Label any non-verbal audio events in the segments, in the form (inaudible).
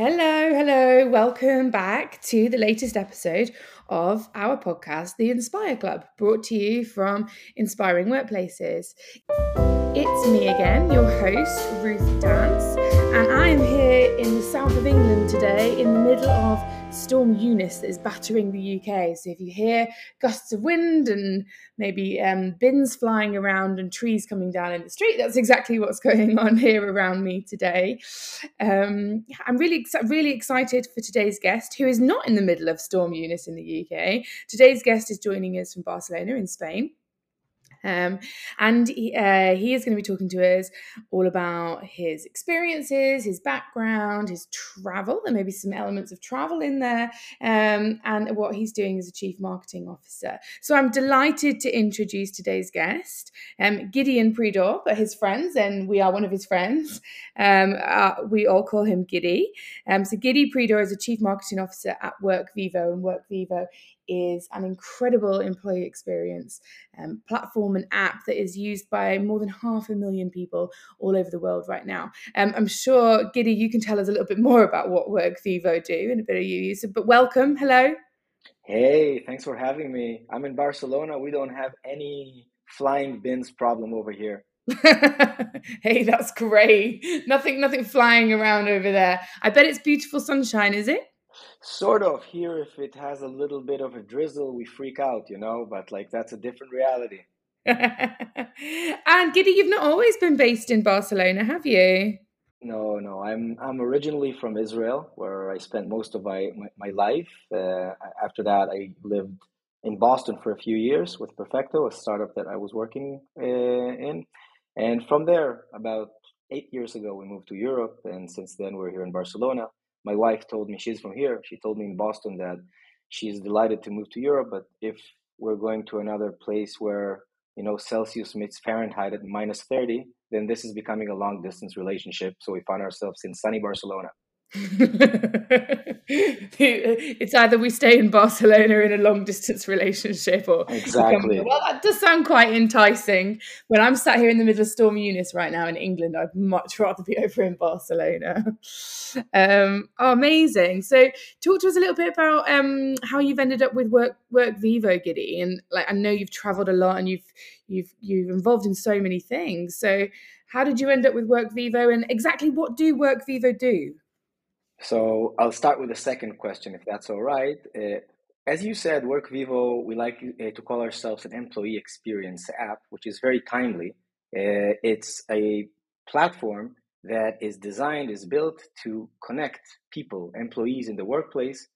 Hello, hello. Welcome back to the latest episode of our podcast, The Inspire Club, brought to you from Inspiring Workplaces. It's me again, your host, Ruth Dance, and I am here in the south of England today in the middle of Storm Eunice that is battering the UK. So if you hear gusts of wind and maybe um, bins flying around and trees coming down in the street, that's exactly what's (laughs) going on here around me today. Um, I'm really, really excited for today's guest, who is not in the middle of Storm Eunice in the UK. Today's guest is joining us from Barcelona in Spain. Um, and he, uh, he is going to be talking to us all about his experiences, his background, his travel. There may be some elements of travel in there, um, and what he's doing as a chief marketing officer. So I'm delighted to introduce today's guest, um, Gideon Pridor, but his friends, and we are one of his friends. Um, uh, we all call him Giddy. Um, so Giddy Pridor is a chief marketing officer at WorkVivo, and WorkVivo is an incredible employee experience um, platform and app that is used by more than half a million people all over the world right now. Um, I'm sure, Giddy, you can tell us a little bit more about what WorkVivo do and a bit of you. But welcome. Hello. Hey, thanks for having me. I'm in Barcelona. We don't have any flying bins problem over here. (laughs) hey, that's great. Nothing, nothing flying around over there. I bet it's beautiful sunshine, is it? Sort of. Here, if it has a little bit of a drizzle, we freak out, you know, but like that's a different reality. (laughs) and Giddy, you've not always been based in Barcelona, have you? No, no. I'm I'm originally from Israel, where I spent most of my my, my life. Uh, after that, I lived in Boston for a few years with Perfecto, a startup that I was working uh, in, and from there, about eight years ago, we moved to Europe, and since then, we're here in Barcelona my wife told me she's from here. She told me in Boston that she's delighted to move to Europe, but if we're going to another place where you know Celsius meets Fahrenheit at minus thirty, then this is becoming a long distance relationship. So we find ourselves in sunny Barcelona. (laughs) it's either we stay in Barcelona in a long distance relationship or exactly. Become, well, that does sound quite enticing. When I'm sat here in the middle of Storm Eunice right now in England, I'd much rather be (laughs) over in Barcelona. Um, oh, amazing! So, talk to us a little bit about um, how you've ended up with Work WorkVivo, Giddy, and like I know you've travelled a lot and you've you've you've involved in so many things. So, how did you end up with WorkVivo, and exactly what do WorkVivo do? So I'll start with the second question, if that's all right. Uh, as you said, WorkVivo, we like uh, to call ourselves an employee experience app, which is very timely. Uh, it's a platform that is designed, is built to connect people, employees in the workplace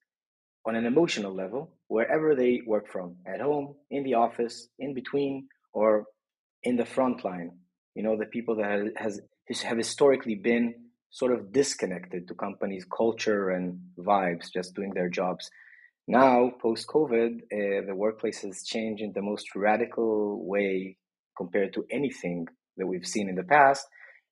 on an emotional level, wherever they work from, at home, in the office, in between, or in the front line. You know, the people that has, have historically been sort of disconnected to companies' culture and vibes, just doing their jobs. Now, post COVID, uh, the workplace has changed in the most radical way compared to anything that we've seen in the past.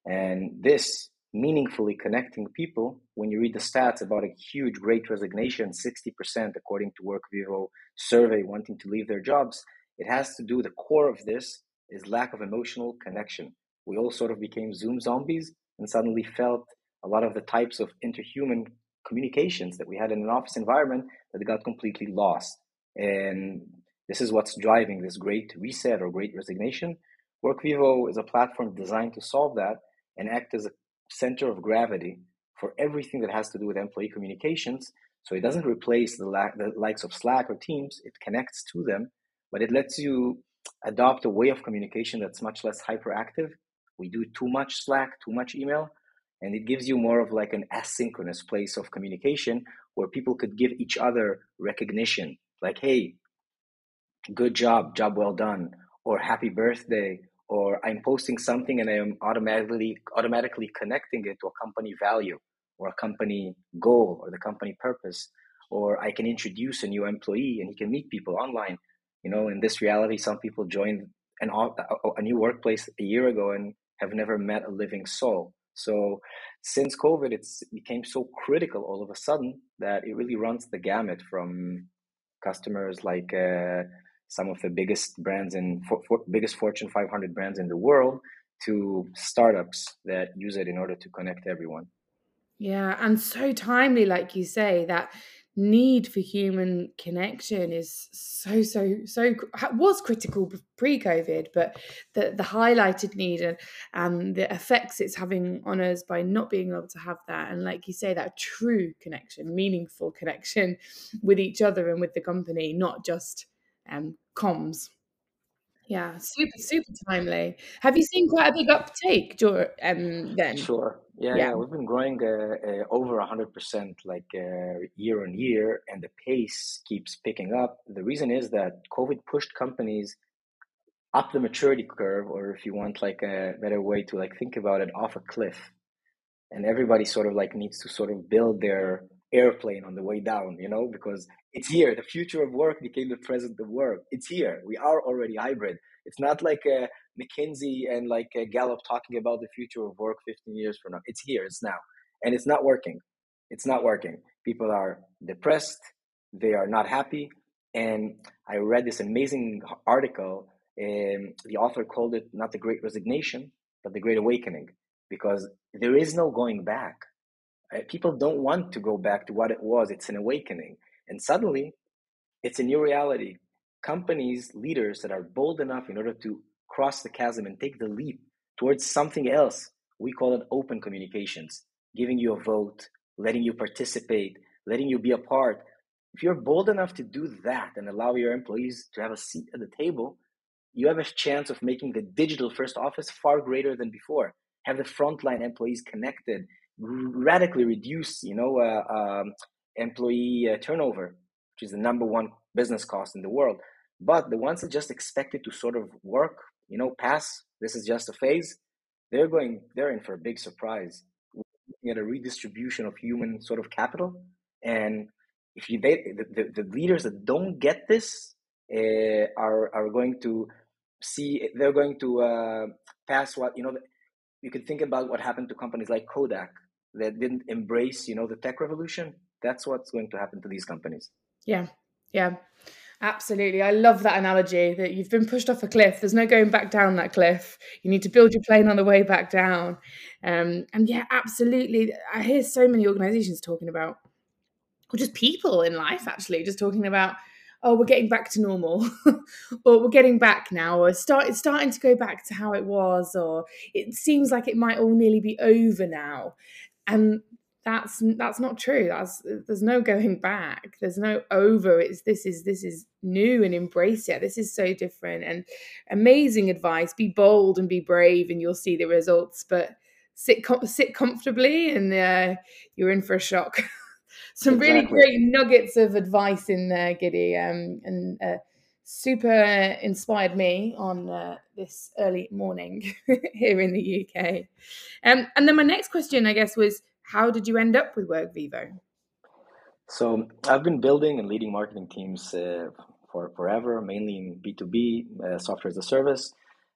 And this meaningfully connecting people, when you read the stats about a huge great resignation, 60% according to WorkVivo survey wanting to leave their jobs, it has to do, the core of this is lack of emotional connection. We all sort of became Zoom zombies and suddenly felt a lot of the types of interhuman communications that we had in an office environment that got completely lost. And this is what's driving this great reset or great resignation. WorkVivo is a platform designed to solve that and act as a center of gravity for everything that has to do with employee communications. So it doesn't replace the, la- the likes of Slack or Teams, it connects to them, but it lets you adopt a way of communication that's much less hyperactive. We do too much Slack, too much email, and it gives you more of like an asynchronous place of communication where people could give each other recognition. Like hey good job job well done or happy birthday or i'm posting something and i'm automatically automatically connecting it to a company value or a company goal or the company purpose or i can introduce a new employee and he can meet people online. You know in this reality some people joined an, a new workplace a year ago and have never met a living soul so since COVID, it's became so critical all of a sudden that it really runs the gamut from customers like uh, some of the biggest brands in for, for biggest Fortune 500 brands in the world to startups that use it in order to connect everyone. Yeah, and so timely, like you say, that need for human connection is so so so was critical pre-covid but the the highlighted need and, and the effects it's having on us by not being able to have that and like you say that true connection meaningful connection with each other and with the company not just um comms yeah, super, super timely. Have you seen quite a big uptake um, then? Sure. Yeah, yeah, yeah. We've been growing uh, uh, over 100% like uh, year on year, and the pace keeps picking up. The reason is that COVID pushed companies up the maturity curve, or if you want like a better way to like think about it, off a cliff. And everybody sort of like needs to sort of build their airplane on the way down, you know, because it's here. The future of work became the present of work. It's here. We are already hybrid. It's not like a McKinsey and like a Gallup talking about the future of work 15 years from now. It's here. It's now, and it's not working. It's not working. People are depressed. They are not happy. And I read this amazing article. And the author called it not the Great Resignation, but the Great Awakening, because there is no going back People don't want to go back to what it was. It's an awakening. And suddenly, it's a new reality. Companies, leaders that are bold enough in order to cross the chasm and take the leap towards something else, we call it open communications, giving you a vote, letting you participate, letting you be a part. If you're bold enough to do that and allow your employees to have a seat at the table, you have a chance of making the digital first office far greater than before. Have the frontline employees connected, radically reduce, you know, uh, um, employee uh, turnover, which is the number one business cost in the world. But the ones that just expected to sort of work, you know, pass, this is just a phase, they're going, they're in for a big surprise. We're a redistribution of human sort of capital. And if you, they, the, the, the leaders that don't get this uh, are, are going to see, they're going to uh, pass what, you know, you can think about what happened to companies like Kodak that didn't embrace, you know, the tech revolution, that's what's going to happen to these companies. Yeah. Yeah. Absolutely. I love that analogy that you've been pushed off a cliff. There's no going back down that cliff. You need to build your plane on the way back down. Um, and yeah, absolutely. I hear so many organizations talking about, or just people in life actually, just talking about, oh, we're getting back to normal, (laughs) or we're getting back now, or start, it's starting to go back to how it was, or it seems like it might all nearly be over now and that's that's not true. That's there's no going back. There's no over. It's this is this is new and embrace it. This is so different. And amazing advice. Be bold and be brave and you'll see the results. But sit com- sit comfortably and uh, you're in for a shock. (laughs) Some exactly. really great nuggets of advice in there giddy. Um, and uh, super inspired me on uh, this early morning (laughs) here in the UK. Um, and then my next question, I guess, was how did you end up with WorkVivo? So I've been building and leading marketing teams uh, for forever, mainly in B2B, uh, software as a service.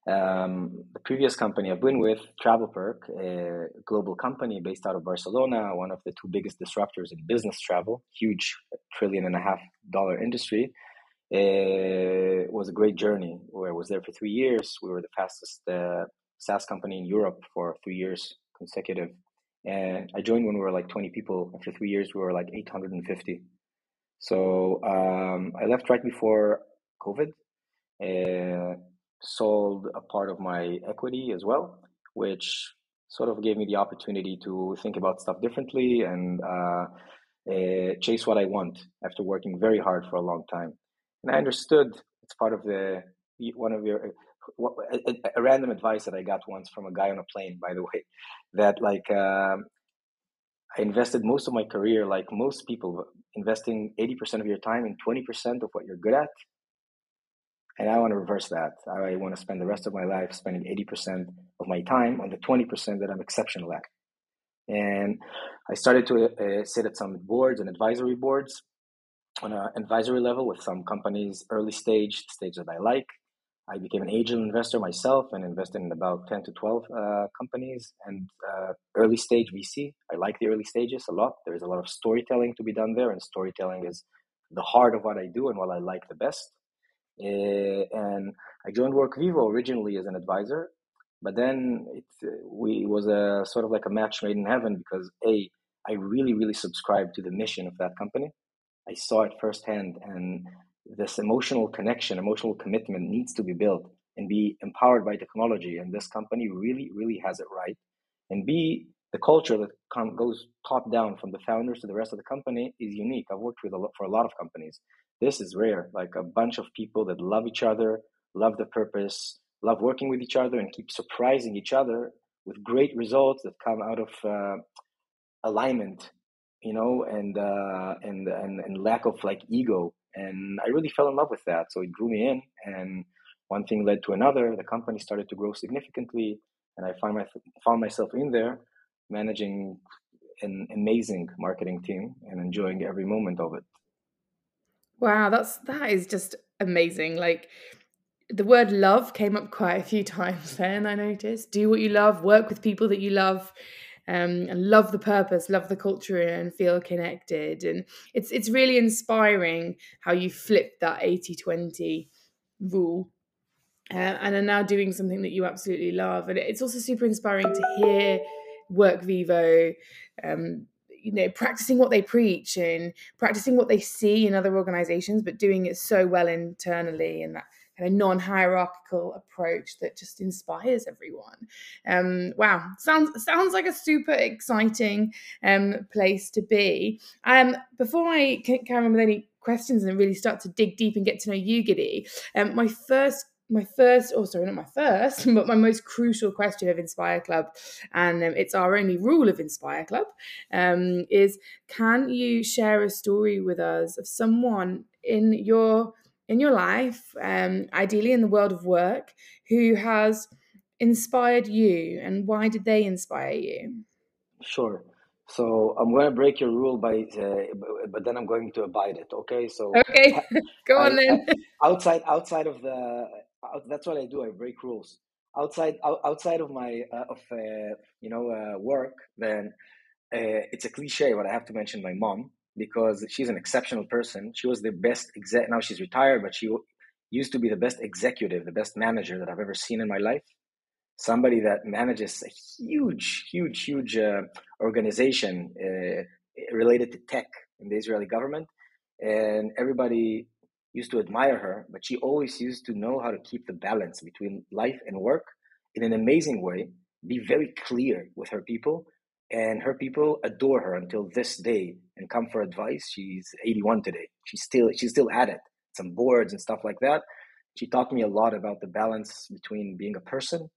Um, the previous company I've been with, TravelPerk, a global company based out of Barcelona, one of the two biggest disruptors in business travel, huge trillion and a half dollar industry. It was a great journey. Where I was there for three years. We were the fastest uh, SaaS company in Europe for three years consecutive. And I joined when we were like 20 people. After three years, we were like 850. So um, I left right before COVID. Uh, sold a part of my equity as well, which sort of gave me the opportunity to think about stuff differently and uh, uh, chase what I want after working very hard for a long time and I understood it's part of the one of your a, a, random advice that I got once from a guy on a plane, by the way, (laughs) that like um, I invested most of my career, like most people, investing eighty percent of your time in twenty percent of what you're good at, and I want to reverse that. I want to spend the rest of my life spending eighty percent of my time on the twenty percent that I'm exceptional at. And I started to uh, sit at some boards and advisory boards on an advisory level with some companies, early stage, stage that I like. I became an angel investor myself and invested in about 10 to 12 uh, companies and uh, early stage VC. I like the early stages a lot. There's a lot of storytelling to be done there, and storytelling is the heart of what I do and what I like the best. Uh, and I joined WorkVivo originally as an advisor, but then it, we, was a sort of like a match made in heaven because A, I really, really subscribe to the mission of that company. I saw it firsthand, and this emotional connection, emotional commitment needs to be built and be empowered by technology. And this company really, really has it right. And B, the culture that goes top down from the founders to the rest of the company is unique. I've worked with a lot, for a lot of companies. This is rare, like a bunch of people that love each other, love the purpose, love working with each other, and keep surprising each other with great results that come out of uh, alignment, you know, and, uh, and and and lack of like ego. And I really fell in love with that. So it drew me in, and one thing led to another. The company started to grow significantly, and I found my found myself in there managing an amazing marketing team and enjoying every moment of it. Wow, that's that is just amazing. Like the word love came up quite a few (laughs) times then I noticed. Do what you love, work with people that you love, um, and love the purpose, love the culture and feel connected. And it's it's really inspiring how you flip that 80-20 rule uh, and are now doing something that you absolutely love. And it's also super inspiring to hear WorkVivo um, you know practicing what they preach and practicing what they see in other organizations but doing it so well internally and that kind of non-hierarchical approach that just inspires everyone. Um wow sounds sounds like a super exciting um place to be. Um before i can on with any questions and really start to dig deep and get to know you giddy um my first my first, oh sorry, not my first, (laughs) but my most crucial question of Inspire Club, and um, it's our only rule of Inspire Club, um, is can you share a story with us of someone in your in your life, um, ideally in the world of work, who has inspired you, and why did they inspire you? Sure. So I'm going to break your rule by, uh, but then I'm going to abide it. Okay. So okay, (laughs) go on I, then. Outside, outside of the that's what I do. I break rules. Outside, outside of my uh, of uh, you know uh, work, then uh, it's a cliche, but I have to mention my mom because she's an exceptional person. She was the best exec. Now she's retired, but she used to be the best executive, the best manager that I've ever seen in my life. Somebody that manages a huge, huge, huge uh, organization uh, related to tech in the Israeli government, and everybody used to admire her, but she always used to know how to keep the balance between life and work in an amazing way, be very clear with her people, and her people adore her until this day and come for advice. She's 81 today. She's still she's still at it. Some boards and stuff like that. She taught me a lot about the balance between being a person,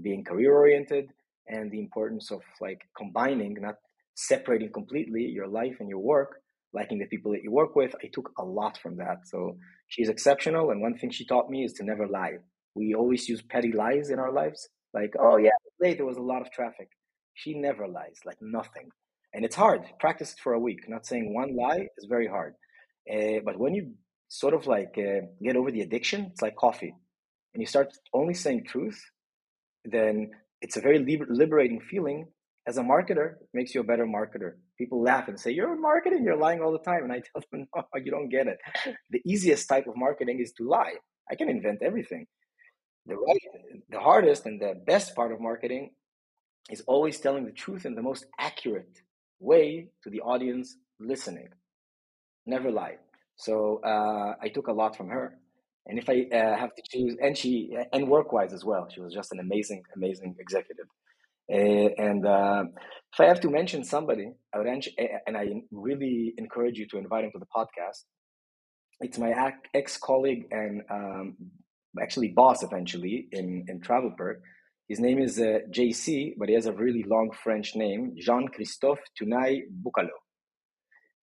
being career oriented, and the importance of like combining, not separating completely your life and your work, liking the people that you work with. I took a lot from that. So she's exceptional. And one thing she taught me is to never lie. We always use petty lies in our lives. Like, oh, yeah, late, there was a lot of traffic. She never lies, like nothing. And it's hard. Practice it for a week. Not saying one lie is very hard. Uh, but when you sort of like uh, get over the addiction, it's like coffee. And you start only saying truth, then it's a very liber- liberating feeling as a marketer, makes you a better marketer. People laugh and say, You're marketing, you're lying all the time. And I (laughs) tell them, No, you don't get it. The easiest type of marketing is to lie. I can invent everything. The right, the hardest and the best part of marketing is always telling the truth in the most accurate way to the audience listening. Never lie. So uh, I took a lot from her. And if I uh, have to choose, and she, and work wise as well, she was just an amazing, amazing executive. Uh, and uh, if I have to mention somebody, I would and I really encourage you to invite him to the podcast. It's my ex colleague and um, actually boss eventually in in Travelperk. His name is uh, JC, but he has a really long French name, Jean Christophe Taunay Bucalo,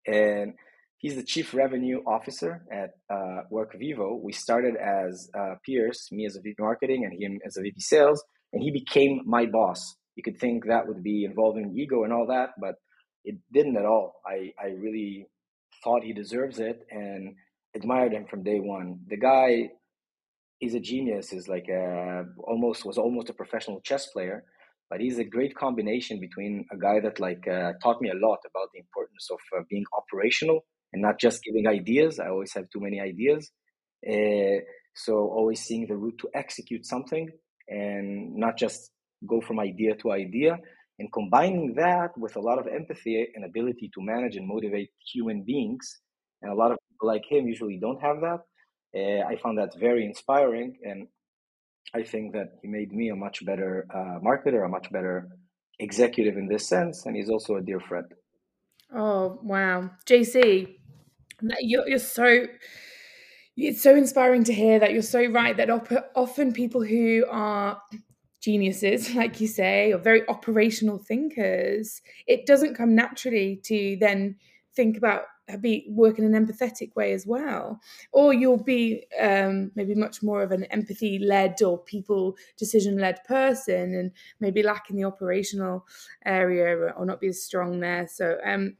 and he's the chief revenue officer at uh, WorkVivo. We started as uh, peers, me as a VP marketing and him as a VP sales, and he became my boss you could think that would be involving ego and all that, but it didn't at all. I, I really thought he deserves it and admired him from day one. The guy is a genius. Is like a, almost was almost a professional chess player, but he's a great combination between a guy that like uh, taught me a lot about the importance of uh, being operational and not just giving ideas. I always have too many ideas, uh, so always seeing the route to execute something and not just go from idea to idea And combining that with a lot of empathy and ability to manage and motivate human beings, and a lot of people like him usually don't have that. Uh, I found that very inspiring, and I think that he made me a much better uh, marketer, a much better executive in this sense, and he's also a dear friend. Oh wow, JC, you're, you're so it's so inspiring to hear that you're so right that often people who are geniuses (laughs) like you say or very operational thinkers it doesn't come naturally to then think about uh, be work in an empathetic way as well or you'll be um, maybe much more of an empathy led or people decision led person and maybe lack in the operational area or not be as strong there so um,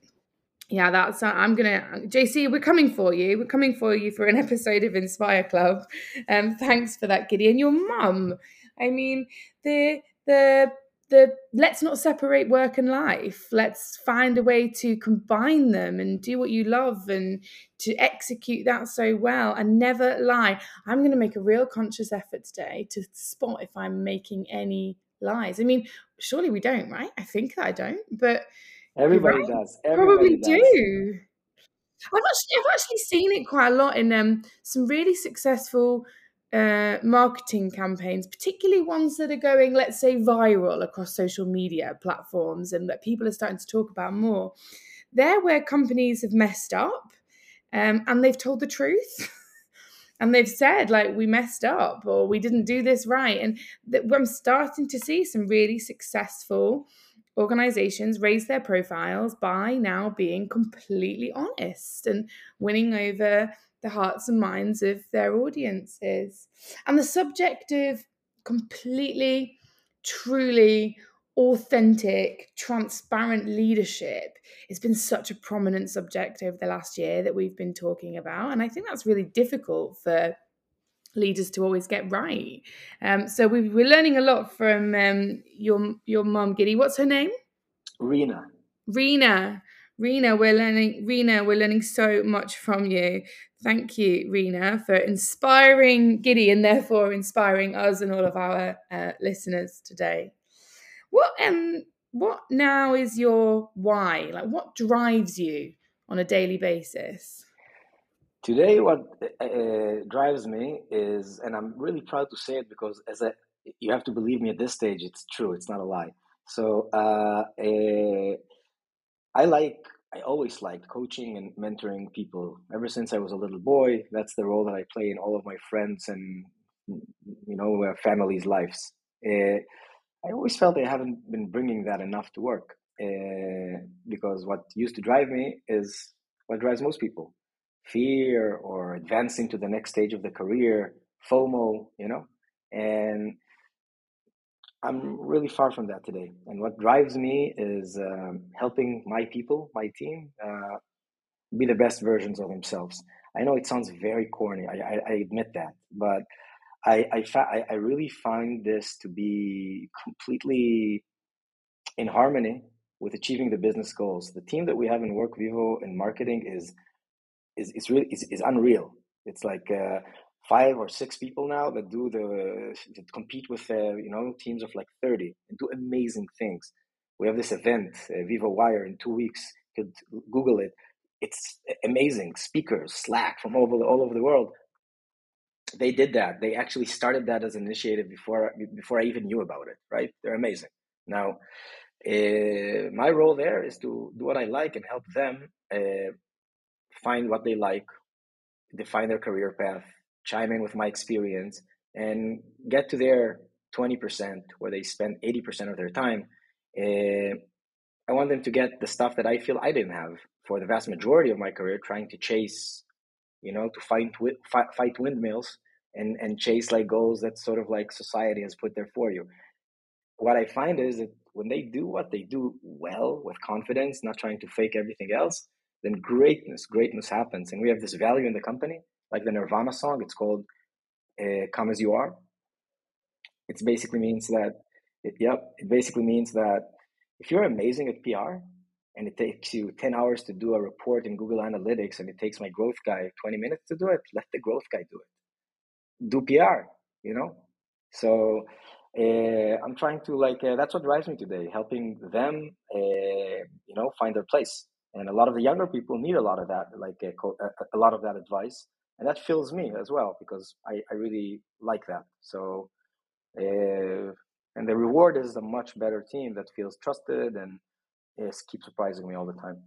yeah, that's. Uh, I'm gonna, JC. We're coming for you. We're coming for you for an (laughs) episode of Inspire Club. Um, thanks for that, Giddy, and your mum. I mean, the the the let's not separate work and life. Let's find a way to combine them and do what you love and to execute that so well and never lie. I'm going to make a real conscious effort today to spot if I'm making any lies. I mean, surely we don't, right? I think I don't, but Everybody right? does. Everybody probably does. do. I've actually, I've actually seen it quite a lot in um, some really successful uh, marketing campaigns, particularly ones that are going, let's say, viral across social media platforms and that people are starting to talk about more. They're where companies have messed up um, and they've told the truth. (laughs) and they've said, like, we messed up or we didn't do this right. And I'm starting to see some really successful organizations raise their profiles by now being completely honest and winning over the hearts and minds of their audiences. And the subject of completely, truly authentic, transparent leadership has been such a prominent subject over the last year that we've been talking about. And I think that's really difficult for leaders to always get right. Um, so we are learning a lot from um, your your mom, Giddy. What's her name? Rena. Rena. Rena, we're learning. Rena, we're learning so much from you. Thank you, Rena, for inspiring Giddy and therefore inspiring us and all of our uh, listeners today. What um, what now is your why? Like, what drives you on a daily basis? Today, what uh, drives me is, and I'm really proud to say it because as a, you have to believe me at this stage, it's true. It's not a lie. So uh, I like, I always liked coaching and mentoring people. Ever since I was a little boy, that's the role that I play in all of my friends and you know uh, families' lives. Uh, I always felt I haven't been bringing that enough to work uh, because what used to drive me is what drives most people fear or advancing to the next stage of the career, FOMO, you know? And I'm really far from that today. And what drives me is um, helping my people, my team, uh, be the best versions of themselves. I know it sounds very corny. I, I, I admit that, but I I, fa- I really find this to be completely in harmony with achieving the business goals. The team that we have in WorkVivo in marketing is is is really is, is unreal. It's like uh, five or six people now that do the that compete with uh, you know teams of like thirty and do amazing things. We have this event, uh, Vivo Wire, in two weeks. You could Google it. It's amazing. Speakers, Slack from all over the, all over the world. They did that. They actually started that as an initiative before before I even knew about it. Right? They're amazing. Now, uh, my role there is to do what I like and help them uh, find what they like, define their career path, chime in with my experience, and get to their 20% where they spend 80% of their time. Uh, I want them to get the stuff that I feel I didn't have for the vast majority of my career, trying to chase, you know, to fight, fight, windmills and, and chase like goals that sort of like society has put there for you. What I find is that when they do what they do well with confidence, not trying to fake everything else, then greatness, greatness happens. And we have this value in the company, like the Nirvana song. It's called uh, "Come as You Are." It basically means that, it, yep, it basically means that if you're amazing at PR and it takes you 10 hours to do a report in Google Analytics and it takes my growth guy 20 minutes to do it, let the growth guy do it. Do PR, you know? So uh, I'm trying to like uh, that's what drives me today, helping them, uh, you know, find their place. And a lot of the younger people need a lot of that, like a, a lot of that advice, and that fills me as well because I, I really like that. So, and the reward is a much better team that feels trusted and is keeps surprising me all the time.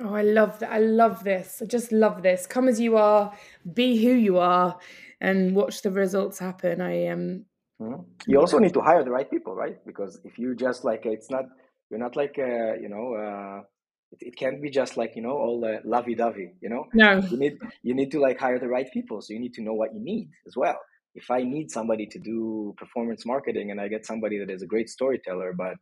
Oh, I love that. I love this. I just love this. Come as you are, be who you are, and watch the results happen. I am. Um, mm-hmm. You also need to hire the right people, right? Because if you just like, it's not, you're not like, uh, you know, uh, it, it can't be just like, you know, all uh, lovey dovey, you know? No. You need, you need to like hire the right people. So you need to know what you need as well. If I need somebody to do performance marketing and I get somebody that is a great storyteller, but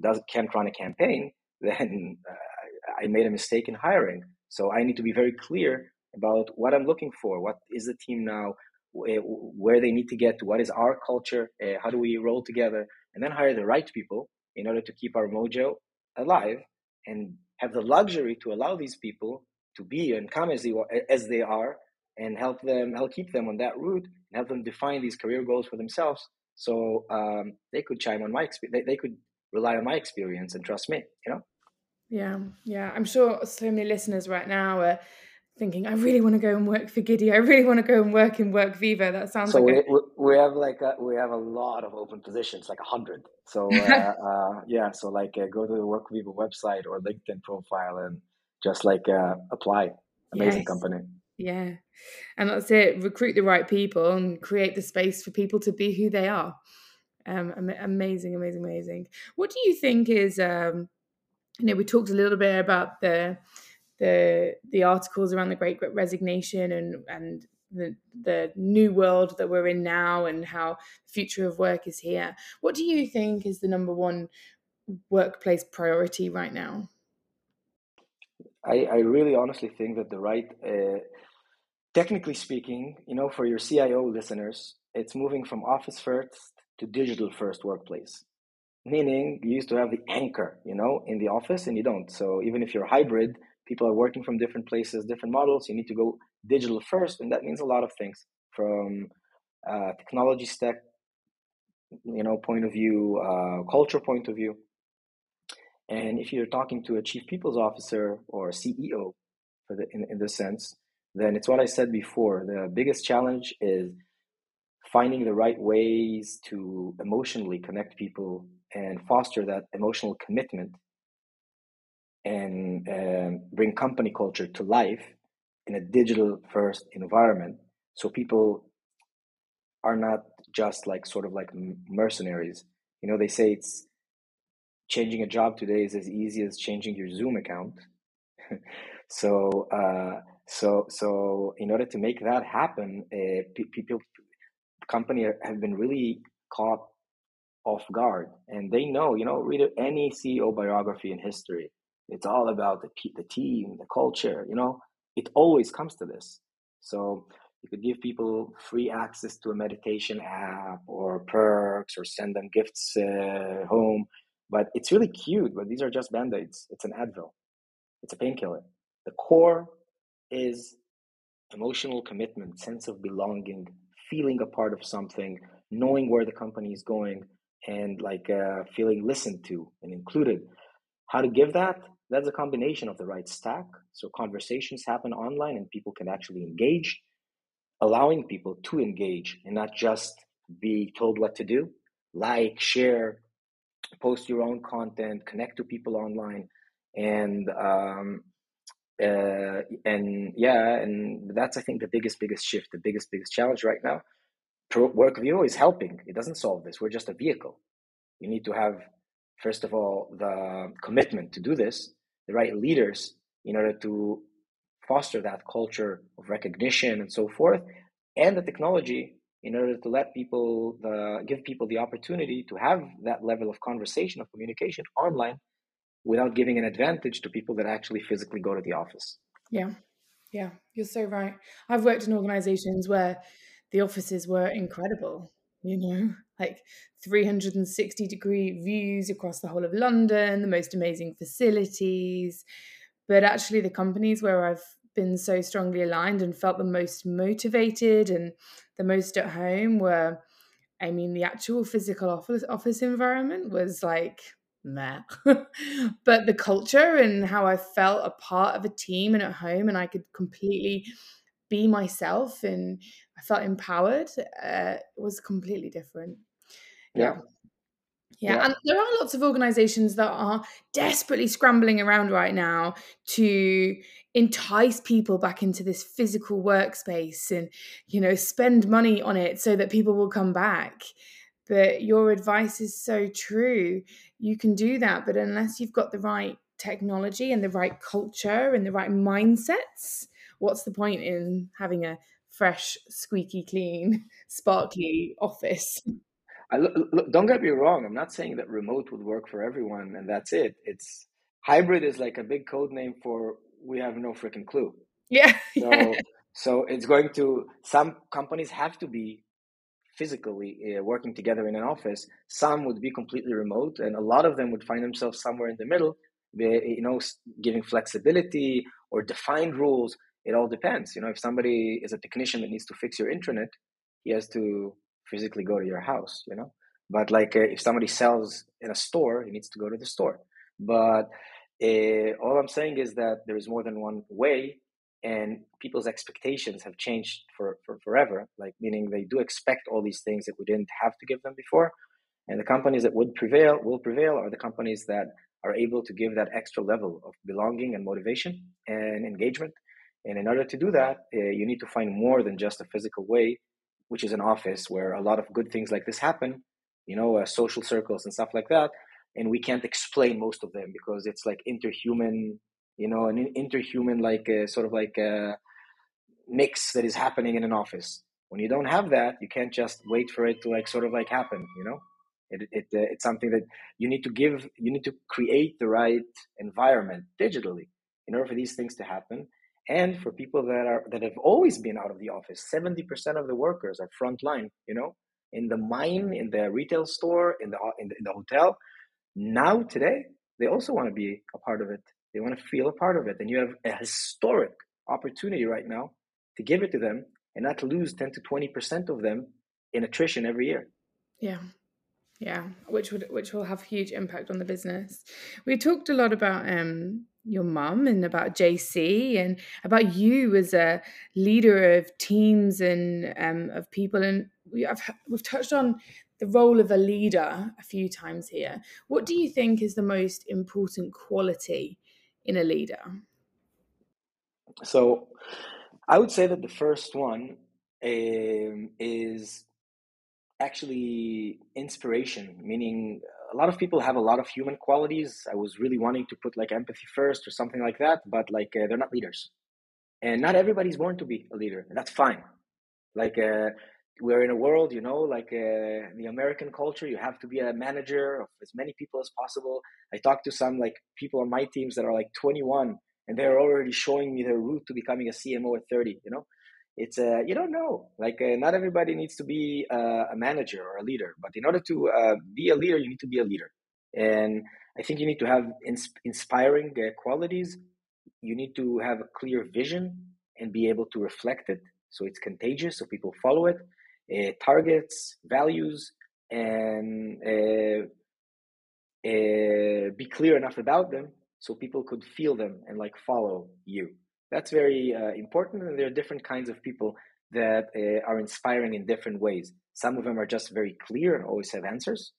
does can't run a campaign, (laughs) then uh, I made a mistake in hiring. So I need to be very clear about what I'm looking for. What is the team now? Where they need to get to? What is our culture? Uh, how do we roll together? And then hire the right people in order to keep our mojo alive and have the luxury to allow these people to be and come as they, as they are and help them help keep them on that route and help them define these career goals for themselves so um, they could chime on my experience they, they could rely on my experience and trust me you know yeah, yeah. I'm sure so many listeners right now are thinking, I really want to go and work for Giddy. I really want to go and work in WorkVivo. That sounds so like we, a- we have like a, we have a lot of open positions, like a hundred. So uh, (laughs) uh, yeah, so like uh, go to the WorkVivo website or LinkedIn profile and just like uh, apply. Amazing yes. company. Yeah, and that's it. Recruit the right people and create the space for people to be who they are. Um, amazing, amazing, amazing. What do you think is um, you know, we talked a little bit about the the the articles around the Great Resignation and and the the new world that we're in now and how the future of work is here. What do you think is the number one workplace priority right now? I, I really honestly think that the right, uh, technically speaking, you know, for your CIO listeners, it's moving from office first to digital first workplace meaning you used to have the anchor you know in the office and you don't so even if you're hybrid people are working from different places different models you need to go digital first and that means a lot of things. From uh, technology stack you know point of view uh, culture point of view. And if you're talking to a chief people's officer or ceo for the, in, in this sense then it's what i said before the biggest challenge is finding the right ways to emotionally connect people and foster that emotional commitment and um, bring company culture to life in a digital first environment. So people are not just like sort of like mercenaries. You know they say it's changing a job today is as easy as changing your zoom account. (laughs) So uh, so so in order to make that happen uh, people company have been really caught off guard. And they know you know read any ceo biography in history it's all about the, the team the culture you know? It always comes to this. So you could give people free access to a meditation app or perks or send them gifts uh, home but it's really cute but these are just band-aids. It's an advil. It's a painkiller. The core is emotional commitment sense of belonging feeling a part of something knowing where the company is going and like uh, feeling listened to and included. How to give that? That's a combination of the right stack. So conversations happen online and people can actually engage, allowing people to engage and not just be told what to do. Like, share, post your own content, connect to people online, and um, uh, and yeah, and that's I think the biggest biggest shift, the biggest biggest challenge right now WorkVivo is helping. It doesn't solve this. We're just a vehicle. You need to have, first of all, the commitment to do this, the right leaders in order to foster that culture of recognition and so forth, and the technology in order to let people, the, give people the opportunity to have that level of conversation, of communication online without giving an advantage to people that actually physically go to the office. Yeah. Yeah, you're so right. I've worked in organizations where the offices were incredible, you know, like 360 degree views across the whole of London, the most amazing facilities. But actually, the companies where I've been so strongly aligned and felt the most motivated and the most at home were I mean, the actual physical office office environment was like meh. (laughs) but the culture and how I felt a part of a team and at home, and I could completely be myself and I felt empowered, uh, was completely different. Yeah. yeah. Yeah, and there are lots of organizations that are desperately scrambling around right now to entice people back into this physical workspace and, you know, spend money on it so that people will come back. But your advice is so true. You can do that, but unless you've got the right technology and the right culture and the right mindsets, what's the point in having a fresh, squeaky clean, (laughs) sparkly office? I, look, look, don't get me wrong. I'm not saying that remote would work for everyone and that's it. It's hybrid is like a big code name for we have no freaking clue. Yeah. So, (laughs) yeah. so it's going to some companies have to be physically uh, working together in an office. Some would be completely remote, and a lot of them would find themselves somewhere in the middle. you know, giving flexibility or defined rules. It all depends. You know, if somebody is a technician that needs to fix your intranet, he has to physically go to your house, you know. But like uh, if somebody sells in a store, he needs to go to the store. But uh, all I'm saying is that there is more than one way, and people's expectations have changed for, for forever. Like meaning they do expect all these things that we didn't have to give them before. And the companies that would prevail will prevail are the companies that are able to give that extra level of belonging and motivation and engagement. And in order to do that, uh, you need to find more than just a physical way which is an office where a lot of good things like this happen, you know, uh, social circles and stuff like that. And we can't explain most of them because it's like interhuman, you know, an interhuman, like uh, sort of like a mix that is happening in an office. When you don't have that, you can't just wait for it to like sort of like happen, you know. It, it uh, it's something that you need to give, you need to create the right environment digitally in order for these things to happen and for people that are that have always been out of the office 70% of the workers are frontline you know in the mine in the retail store in the in the, in the hotel. Now today they also want to be a part of it. They want to feel a part of it. And you have a historic opportunity right now to give it to them and not lose 10 to 20% of them in attrition every year. Yeah. Yeah. Which would which will have huge impact on the business. We talked a lot about um your mum and about JC and about you as a leader of teams and um, of people. And we, have we've touched on the role of a leader a few times here. What do you think is the most important quality in a leader? So, I would say that the first one um, is actually inspiration, meaning a lot of people have a lot of human qualities. I was really wanting to put like empathy first or something like that, but like uh, they're not leaders, and not everybody's born to be a leader, and that's fine. Like uh, we're in a world, you know, like uh, the American culture, you have to be a manager of as many people as possible. I talked to some like people on my teams that are like 21, and they're already showing me their route to becoming a CMO at 30. You know, it's uh, you don't know. Like uh, not everybody needs to be uh, a manager or a leader but in order to uh, be a leader you need to be a leader. And i think you need to have ins- inspiring uh, qualities. You need to have a clear vision and be able to reflect it so it's contagious so people follow it uh, targets values and be clear enough about them so people could feel them and like follow you that's very uh, important, and there are different kinds of people that uh, are inspiring in different ways. Some of them are just very clear and always have answers.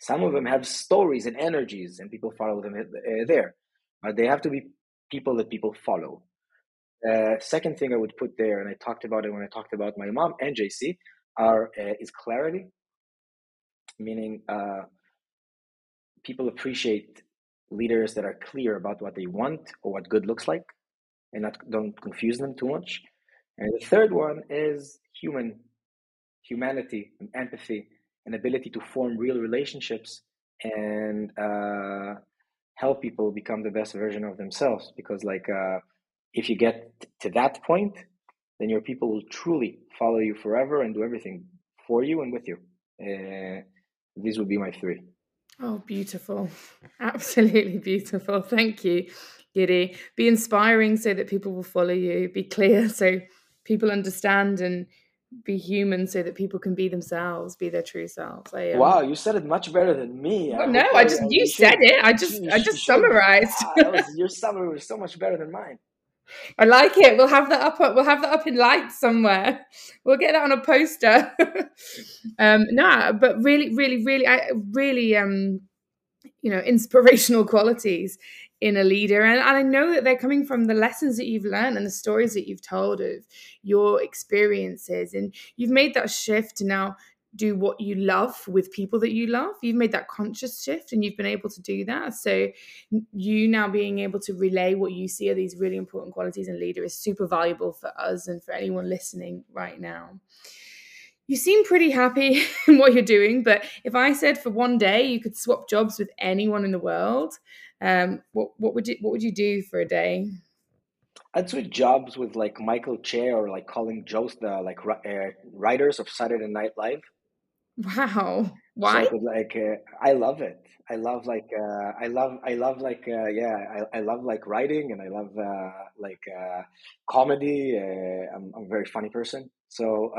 Some of them have stories and energies, and people follow them uh, there. But they have to be people that people follow. Uh, second thing I would put there, and I talked about it when I talked about my mom and JC, are uh, is clarity, meaning uh, people appreciate leaders that are clear about what they want or what good looks like and not don't confuse them too much. And the third one is human, humanity and empathy, and ability to form real relationships and uh, help people become the best version of themselves. Because like uh, if you get to that point, then your people will truly follow you forever and do everything for you and with you. Uh, these would be my three. Oh, beautiful. (laughs) Absolutely beautiful. Thank you. Giddy. Be inspiring so that people will follow you. Be clear (laughs) so people understand and be human so that people can be themselves, be their true selves. I, um, wow, you said it much better than me. Well, no, I just you said it. I just I just summarized. was, your summary was so much better than mine. (laughs) I like it. We'll have that up. We'll have that up in lights somewhere. (laughs) We'll get that on a poster. um, no, but really, really, really, I really, um, you know, inspirational qualities in a leader, and, and I know that they're coming from the lessons that you've learned and the stories that you've told of your experiences, and you've made that shift to now do what you love with people that you love. You've made that conscious shift and you've been able to do that. So, you now being able to relay what you see are these really important qualities in leader is super valuable for us and for anyone listening right now. You seem pretty happy (laughs) in what you're doing, but if I said for one day you could swap jobs with anyone in the world, um, what what would you what would you do for a day? I'd switch jobs with like Michael Che or like Colin Jost, the like uh, writers of Saturday Night Live. Wow. Why? So like uh, I love it. I love like uh, I love I love like uh, yeah I, I love like writing and I love uh, like uh, comedy. Uh, I'm, I'm a very funny person, so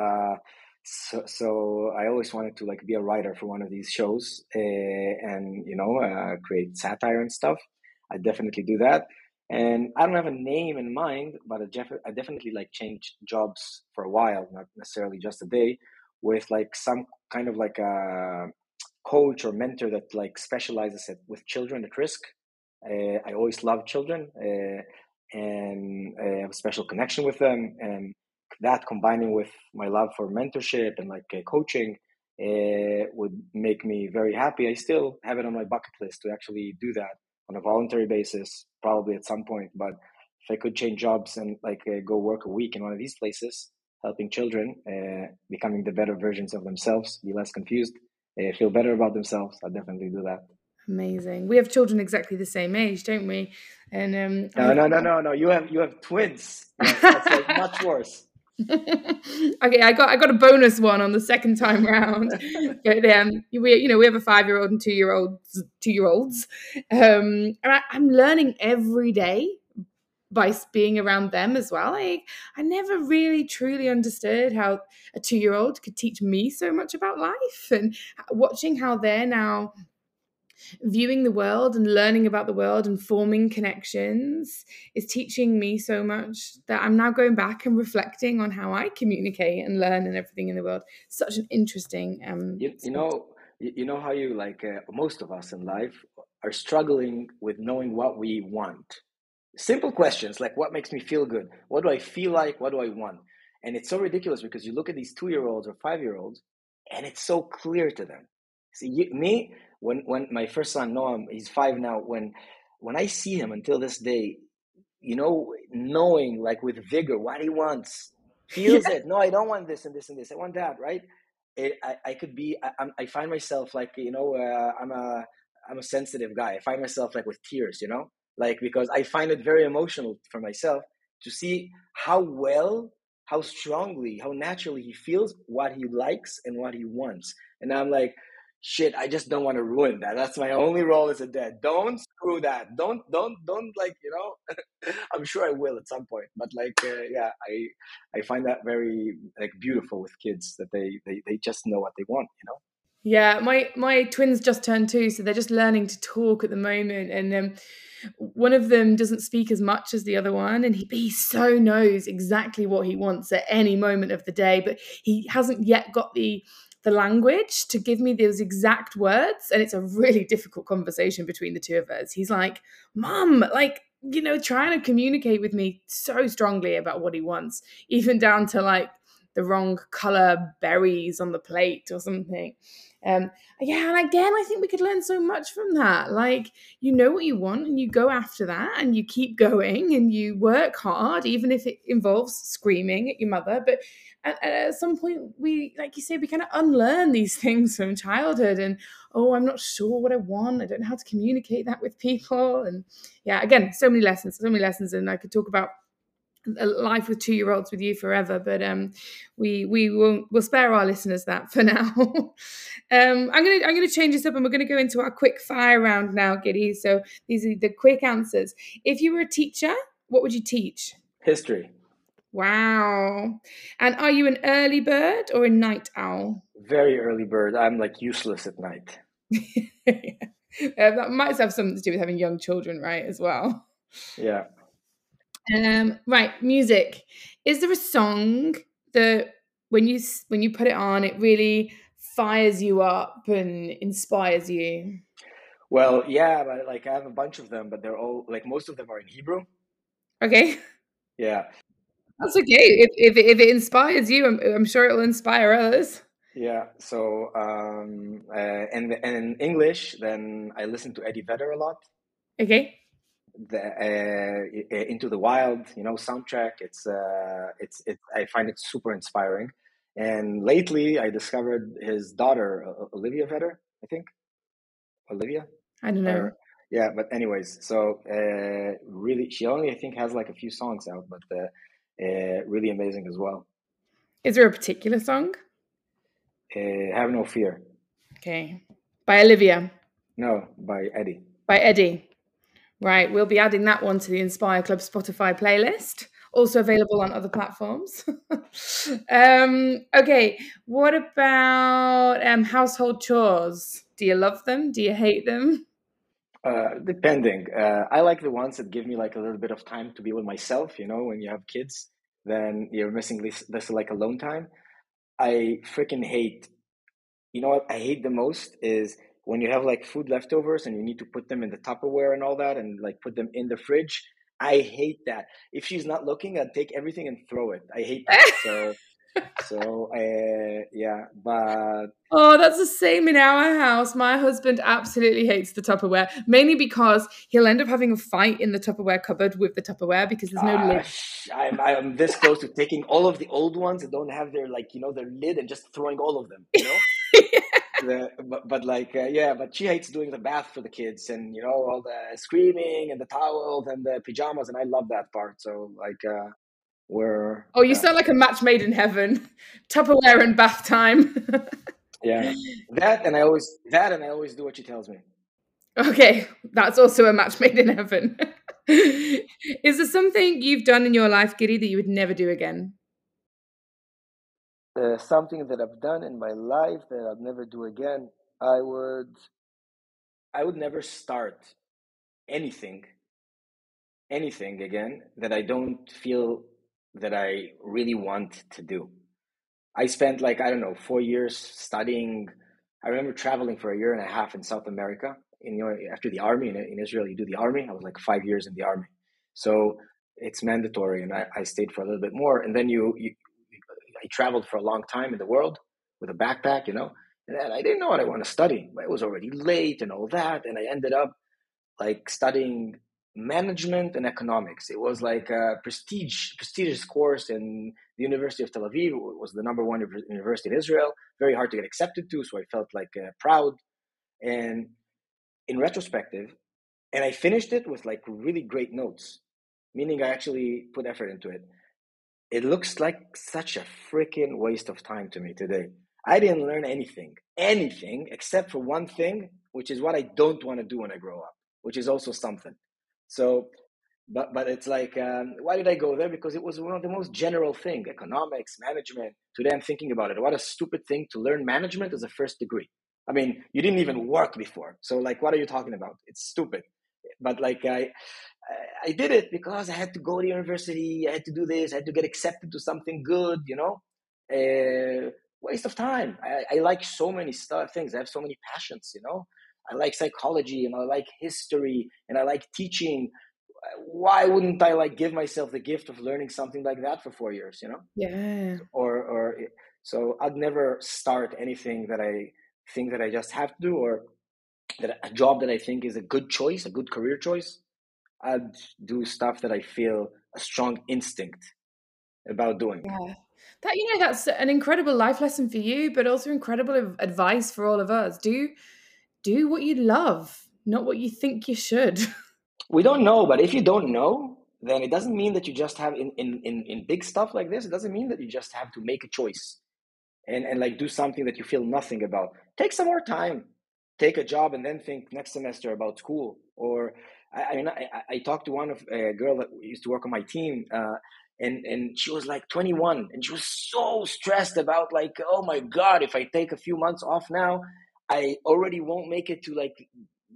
so so I always wanted to like be a writer for one of these shows and you know create satire and stuff. I definitely do that. And I don't have a name in mind, but I, def- I definitely like change jobs for a while, not necessarily just a day with like some kind of like a coach or mentor that like specializes it with children at risk. Uh, I always love children uh, and I have a special connection with them. And that combining with my love for mentorship and like uh, coaching uh, would make me very happy. I still have it on my bucket list to actually do that on a voluntary basis, probably at some point. But if I could change jobs and like uh, go work a week in one of these places, helping children uh, becoming the better versions of themselves, be less confused, uh, feel better about themselves. I definitely do that. Amazing. We have children exactly the same age, don't we? And um, no, no, no, no, no. You have you have twins. That's like much worse. (laughs) okay, I got I got a bonus one on the second time (laughs) round. but, um, we you know we have a five year old and two year olds two year olds, um, and I, I'm learning every day by being around them as well. Like I never really truly understood how a two year old could teach me so much about life and watching how they're now viewing the world and learning about the world and forming connections is teaching me so much that I'm now going back and reflecting on how I communicate and learn and everything in the world. Such an interesting um you, you know you know how you like uh, most of us in life are struggling with knowing what we want. Simple questions like what makes me feel good? What do i feel like? What do i want? And it's so ridiculous because you look at these two year olds or five year olds and it's so clear to them. See you, me when when my first son noam he's five now when when i see him until this day you know knowing like with vigor what he wants feels it no i don't want this and this and this i want that right? It, I, I could be I, I find myself like you know uh, i'm a i'm a sensitive guy. I find myself like with tears you know? Like because i find it very emotional for myself to see how well how strongly how naturally he feels what he likes and what he wants. And i'm like shit i just don't want to ruin that. That's my only role as a dad. Don't screw that. Don't don't don't like you know (laughs) i'm sure i will at some point but like uh, yeah i i find that very like beautiful with kids that they, they they just know what they want you know? Yeah my my twins just turned two so they're just learning to talk at the moment and um one of them doesn't speak as much as the other one and he, he so knows exactly what he wants at any moment of the day but he hasn't yet got the the language to give me those exact words and it's a really (laughs) difficult conversation between the two of us. He's like mom like you know trying to communicate with me so strongly about what he wants even down to like the wrong color berries on the plate or something um, yeah, and again, I think we could learn so much from that. Like, you know what you want, and you go after that, and you keep (laughs) going, and you work hard, even if it involves screaming at your mother. But at, at some point, we, like you say, we kind of unlearn these (laughs) things from childhood, and oh, I'm not sure what I want. I don't know how to communicate that with people, and yeah, again, so many lessons, so many lessons, and I could talk about life with two year olds with you forever but um we we will we'll spare our listeners that for (laughs) now um i'm gonna i'm gonna change this up and we're gonna go into our quick fire round now giddy so these are the quick answers if you were a teacher what would you teach history Wow. And are you an early bird or a night owl? Very early bird. I'm like useless at night. (laughs) yeah, that might have something to do with having young children, right? As well. Yeah. Um, right, music. Is there a song that when you when you put it on, it really fires you up and inspires you? Well, yeah, but like I have a bunch of them, but they're all like most of them are in Hebrew. Okay. Yeah. That's okay. If if, if it inspires you, I'm, I'm sure it will inspire others. Yeah. So, um, uh, and and in English, then I listen to Eddie Vedder a lot. Okay. The uh, Into the Wild, you know, soundtrack. It's uh, it's it. I find it super inspiring. And lately, I discovered his daughter, Olivia Vedder. I think Olivia. I don't know. Or, yeah, but anyways, so uh, really, she only I think has like a few songs out, but uh, uh, really amazing as well. Is there a particular song? Uh, Have no fear. Okay, by Olivia. No, by Eddie. By Eddie. Right, we'll be adding that one to the Inspire Club Spotify playlist. Also available on other platforms. (laughs) um, okay, what about um, household chores? Do you love them? Do you hate them? Uh, depending. Uh, I like the ones that give me like a little bit of time to be with myself. You know, when you have kids, then you're missing this, this like alone time. I freaking hate. You know what I hate the most is when you have like food leftovers and you need to put them in the Tupperware and all that, and like put them in the fridge. I hate that. If she's not looking, I'd take everything and throw it. I hate that. so (laughs) so uh, yeah, but oh, that's the same in our house. My husband absolutely hates the Tupperware, mainly because he'll end up having a fight in the Tupperware cupboard with the Tupperware because there's no uh, lid. I'm, I'm this close to taking all of the old ones that don't have their like you know their lid and just throwing all of them. You know. The, but, but like uh, yeah but she hates doing the bath for the kids and you know all the screaming and the towels and the pajamas and i love that part. So like uh where oh you uh, sound like a match made in heaven. (laughs) Tupperware and bath time. Yeah. That and i always that and i always do what she tells me. Okay. That's also a match made in heaven. (laughs) Is there something you've done in your life giddy that you would never do again uh, something that i've done in my life that i'd never do again i would i would never start anything anything again that i don't feel that I really want to do. I spent like, I don't know, four years studying. I remember traveling for a year and a half in South America. In, you know, after the army in, in Israel, you do the army. I was like five years in the army. So it's mandatory. And I, I stayed for a little bit more. And then you, you, I traveled for a long time in the world with a backpack, you know, and I didn't know what I want to study. It was already late and all that. And I ended up like studying management and economics. It was like a prestige, prestigious course in the University of Tel Aviv. It was the number one university in Israel. Very hard to get accepted to, so I felt like uh, proud. And in retrospective, and I finished it with like really great notes, meaning I actually put effort into it. It looks like such a freaking waste of time to me today. I didn't learn anything, anything except for one thing, which is what I don't want to do when I grow up, which is also something. So, but but it's like, um, why did I go there? Because it was one of the most general thing, economics, management. Today I'm thinking about it. What a stupid thing to learn management as a first degree. I mean, you didn't even work before. So like, what are you talking about? It's stupid. But like I, I did it because I had to go to university. I had to do this. I had to get accepted to something good. You know, uh, waste of time. I, I like so many stuff, things. I have so many passions. You know, I like psychology and I like history and I like teaching. Why wouldn't I like give myself the gift of learning something like that for four years? You know? Yeah. Or or so I'd never start anything that I think that I just have to do or that a job that I think is a good choice, a good career choice. I'd do stuff that I feel a strong instinct about doing. Yeah. That you know that's an incredible life lesson for you, but also incredible advice for all of us. Do do what you love, not what you think you should. (laughs) We don't know, but if you don't know, then it doesn't mean that you just have in, in, in, in big stuff like this, it doesn't mean that you just have to make a choice and, and like do something that you feel nothing about. Take some more time. Take a job and then think next semester about school. Or I, mean, I, I talked to one of a girl that used to work on my team. Uh, and and she was like 21 and she was so stressed about like oh my god if i take a few months off now i already won't make it to like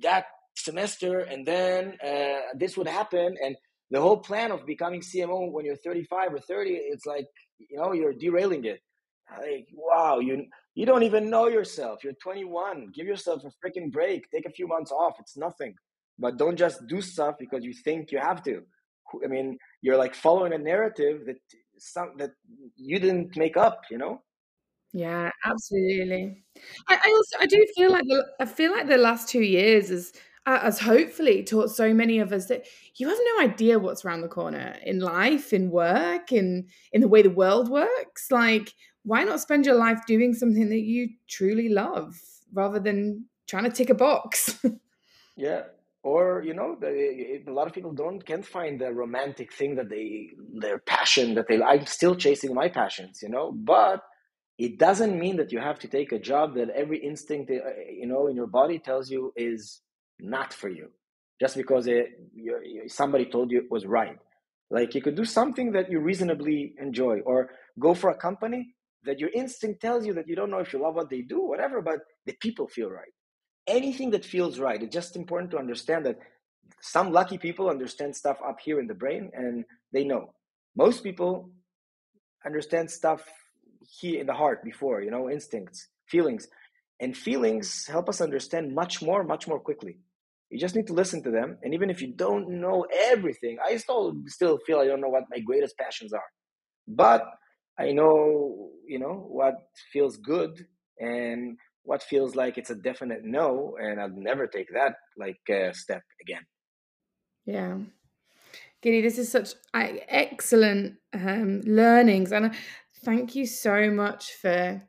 that semester and then uh, this would happen and the whole plan of becoming cmo when you're 35 or 30 it's like you know you're derailing it like wow you you don't even know yourself you're 21 give yourself a freaking break take a few months off it's nothing but don't just do stuff because you think you have to I mean, you're like following a narrative that some that you didn't make up, you know? Yeah, absolutely. I, I also I do feel like the I feel like the last two years has uh, has hopefully taught so many of us that you have no idea what's around the corner in life, in work, in in the way the world works. Like, why not spend your life doing something that you truly love rather than trying to tick a box? (laughs) yeah, or you know a lot of people don't can't find the romantic thing that they their passion that they i'm still chasing my passions you know but it doesn't mean that you have to take a job that every instinct uh, you know in your body tells you is not for you just because it, somebody told you it was right like you could do something that you reasonably enjoy or go for a company that your instinct tells you that you don't know if you love what they do whatever but the people feel right anything that feels right. It's just important to understand that some lucky people understand stuff up here in the brain and they know. Most people understand stuff here in the heart before, you know, instincts, feelings. And feelings help us understand much more, much more quickly. You just need to listen to them. And even if you don't know everything, I still still feel I don't know what my greatest passions are. But I know, you know, what feels good and what feels like it's a definite no and i'll never take that like uh, step again. Yeah. Giddy this is such excellent um, learnings and thank you so much for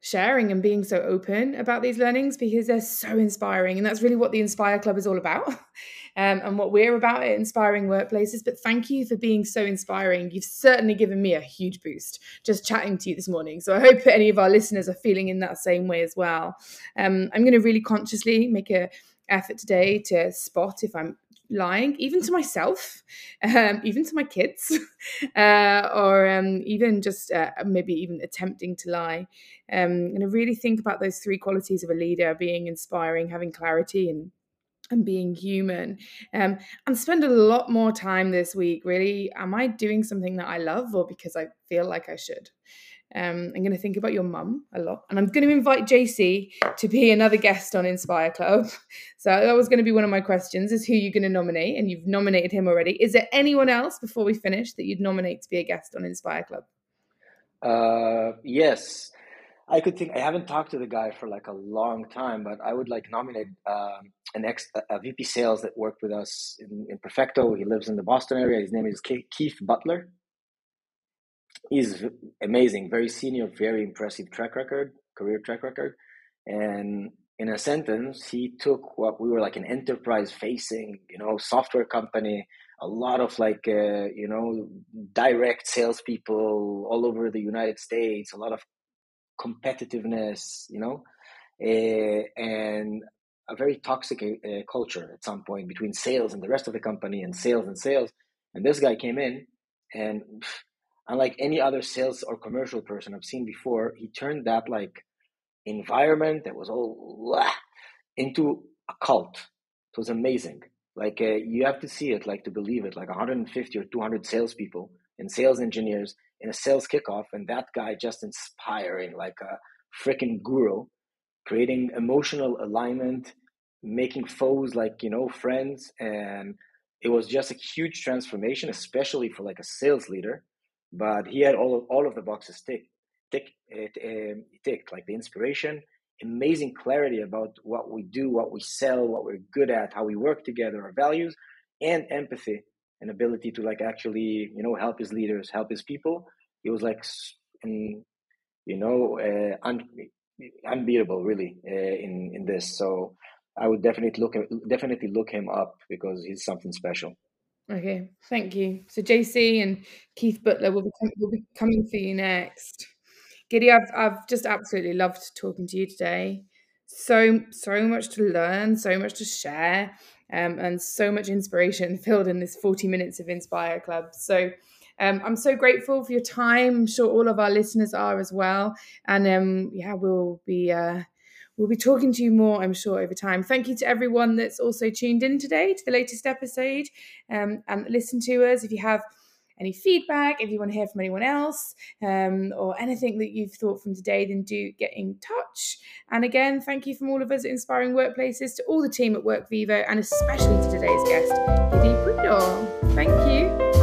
sharing and being so open about these learnings because they're so inspiring and that's really what the inspire club is all about (laughs) um, and what we're about at inspiring workplaces. But thank you for being so inspiring. You've certainly given me a huge boost just chatting to you this morning. So I hope any of our listeners are feeling in that same way as well. Um, I'm going to really consciously make a effort today to spot if I'm lying, even to myself, um, even to my kids, (laughs) uh, or um, even just uh, maybe even attempting to lie. Um, and I really think about those three qualities of a leader being inspiring, having clarity, and and being human um, and spend a lot more time this week really am i doing something that i love or because i feel like i should? Um, i'm going to think about your mum a lot and i'm going to invite jc to be another guest on inspire club. (laughs) So that was going to be one of my questions is who you're going to nominate and you've nominated him already. Is there anyone else before we finish that you'd nominate to be a guest on inspire club? Uh, yes I could think I haven't talked to the guy for like a long time, but I would like nominate um, an ex a VP sales that worked with us in, in Perfecto. He lives in the Boston area. His name is Keith Butler. He's amazing, very senior, very impressive track record, career track record, and in a sentence, he took what we were like an enterprise facing, you know, software company, a lot of like, uh, you know, direct salespeople all over the United States, a lot of competitiveness, you know, uh, and a very toxic uh, culture at some point between sales and the rest of the company and sales and sales. And this guy came in and unlike any other sales or commercial person I've seen before, he turned that like environment that was all blah, into a cult. It was amazing. Like uh, you have to see it, like to believe it. Like 150 or 200 salespeople and sales engineers in a sales kickoff, and that guy just inspiring like a freaking guru, creating emotional alignment, making foes like you know friends, and it was just a huge transformation, especially for like a sales leader. But he had all of, all of the boxes ticked, tick, uh, ticked, like the inspiration, amazing clarity about what we do, what we sell, what we're good at, how we work together, our values, and empathy an ability to like actually you know help his leaders help his people. He was like in, you know uh, un- unbeatable really uh, in in this. So i would definitely look definitely look him up because he's something special. Okay. Thank you. So jc and keith butler will be, com- will be coming for you next. Giddy I've, I've just absolutely loved talking to you today. So so much to learn so much to share um, and so much inspiration (laughs) filled in this 40 minutes of Inspire Club. So um, I'm so grateful for your time. I'm sure all of our listeners are as well. And um, yeah, we'll be. Uh, we'll be talking to you more, I'm sure, over time. Thank you to everyone that's also tuned in today to the latest episode um, and listen to us. If you have any feedback, if you want to hear from anyone else, um, or anything that you've thought from today, then do get in touch. And again, thank you from all of us at Inspiring Workplaces to all the team at WorkVivo and especially to today's guest, Gidi Pridor. Thank you.